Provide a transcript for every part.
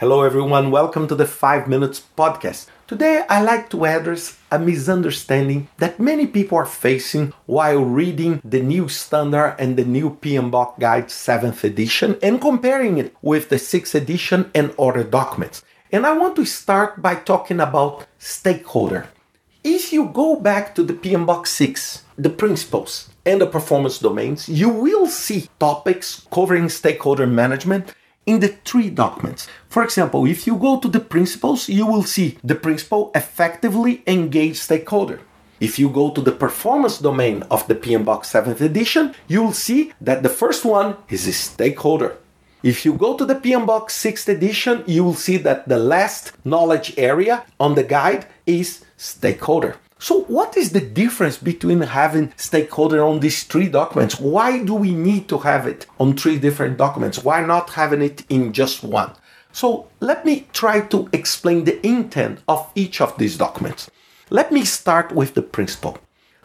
Hello, everyone. Welcome to the 5 Minutes Podcast. Today, I like to address a misunderstanding that many people are facing while reading the new standard and the new PMBOK Guide 7th edition and comparing it with the 6th edition and other documents. And I want to start by talking about stakeholder. If you go back to the PMBOK 6, the principles and the performance domains, you will see topics covering stakeholder management in the three documents. For example, if you go to the principles, you will see the principle effectively engage stakeholder. If you go to the performance domain of the PMBOK 7th edition, you will see that the first one is a stakeholder. If you go to the PMBOK 6th edition, you will see that the last knowledge area on the guide is stakeholder. So, what is the difference between having stakeholder on these three documents? Why do we need to have it on three different documents? Why not having it in just one? So, let me try to explain the intent of each of these documents. Let me start with the principle.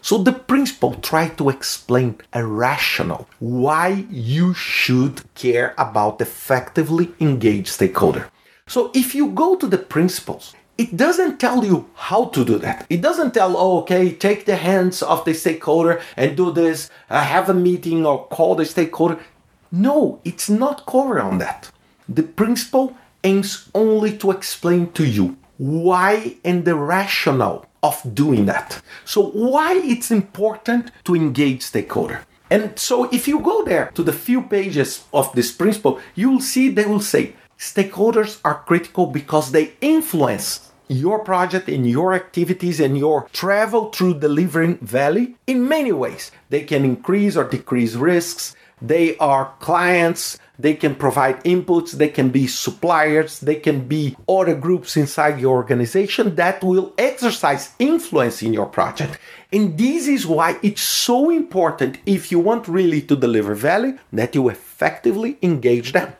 So, the principle tries to explain a rationale why you should care about effectively engaged stakeholder. So, if you go to the principles, it doesn't tell you how to do that. It doesn't tell, oh, okay, take the hands of the stakeholder and do this, uh, have a meeting or call the stakeholder. No, it's not covered on that. The principle aims only to explain to you why and the rationale of doing that. So, why it's important to engage stakeholder. And so, if you go there to the few pages of this principle, you will see they will say stakeholders are critical because they influence your project and your activities and your travel through delivering value in many ways. They can increase or decrease risks. They are clients. They can provide inputs. They can be suppliers. They can be other groups inside your organization that will exercise influence in your project. And this is why it's so important if you want really to deliver value that you effectively engage them.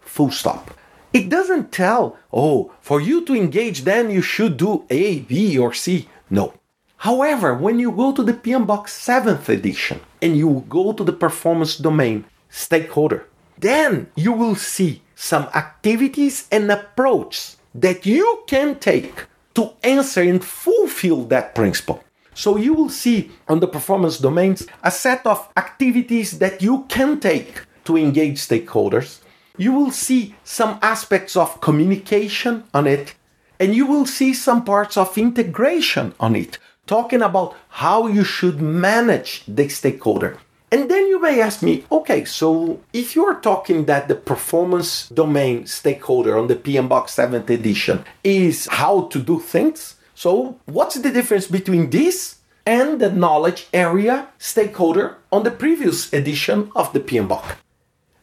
Full stop. It doesn't tell, oh, for you to engage, then you should do A, B, or C. No. However, when you go to the PMBOK 7th edition and you go to the performance domain, stakeholder, then you will see some activities and approaches that you can take to answer and fulfill that principle. So you will see on the performance domains a set of activities that you can take to engage stakeholders you will see some aspects of communication on it, and you will see some parts of integration on it, talking about how you should manage the stakeholder. And then you may ask me, okay, so if you're talking that the performance domain stakeholder on the PMBOK 7th edition is how to do things, so what's the difference between this and the knowledge area stakeholder on the previous edition of the PMBOK?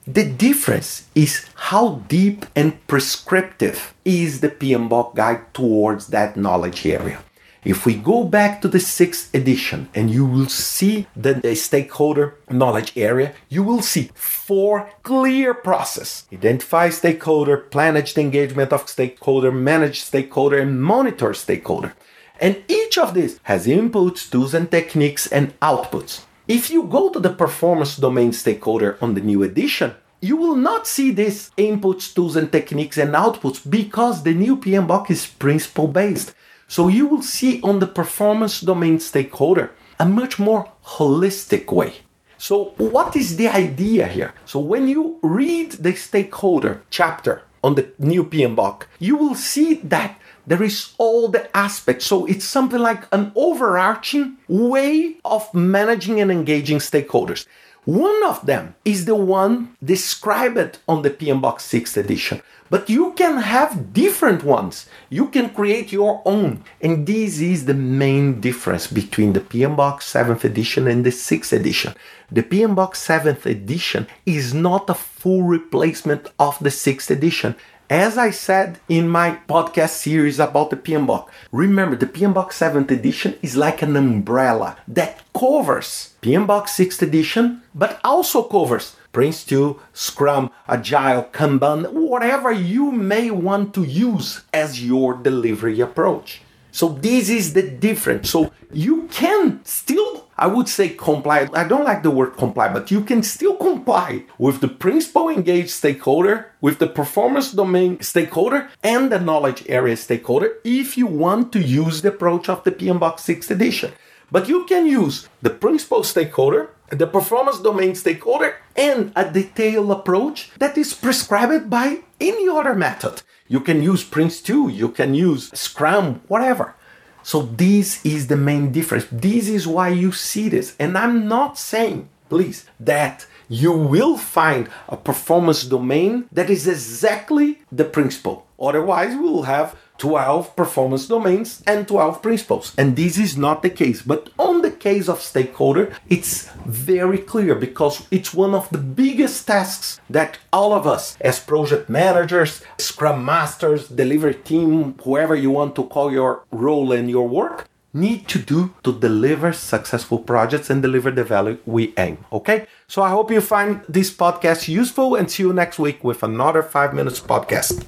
The difference is how deep and prescriptive is the PMBOK guide towards that knowledge area. If we go back to the sixth edition and you will see the, the, stakeholder knowledge area, you will see four clear process. Identify stakeholder, manage the engagement of stakeholder, manage stakeholder, and monitor stakeholder. And each of these has inputs, tools and techniques, and outputs. If you go to the performance domain stakeholder on the new edition, you will not see these inputs, tools, and techniques and outputs because the new PMBOK is principle based. So you will see on the performance domain stakeholder a much more holistic way. So, what is the idea here? So, when you read the stakeholder chapter on the new PMBOK, you will see that there is all the aspects. So it's something like an overarching way of managing and engaging stakeholders. One of them is the one described on the PMBOK 6th edition, but you can have different ones. You can create your own. And this is the main difference between the PMBOK 7th edition and the 6th edition. The PMBOK 7th edition is not a full replacement of the 6th edition. As I said in my podcast series about the PMBOK, remember the PMBOK 7th edition is like an umbrella that covers PMBOK 6th edition, but also covers Prince 2, Scrum, Agile, Kanban, whatever you may want to use as your delivery approach. So this is the difference. So you can still I would say comply. I don't like the word comply, but you can still comply with the principle engaged stakeholder, with the performance domain stakeholder, and the knowledge area stakeholder if you want to use the approach of the PMBOK 6th edition. But you can use the principle stakeholder, the performance domain stakeholder, and a detailed approach that is prescribed by any other method. You can use Prince2, you can use Scrum, whatever. So this is the main difference. This is why you see this. And I'm not saying, please, that you will find a performance domain that is exactly the principle. Otherwise, we will have 12 performance domains and 12 principles. And this is not the case. But on the case of stakeholder, it's very clear because it's one of the biggest tasks that all of us, as project managers, scrum masters, delivery team, whoever you want to call your role and your work, need to do to deliver successful projects and deliver the value we aim. Okay? So I hope you find this podcast useful and see you next week with another 5 minutes podcast.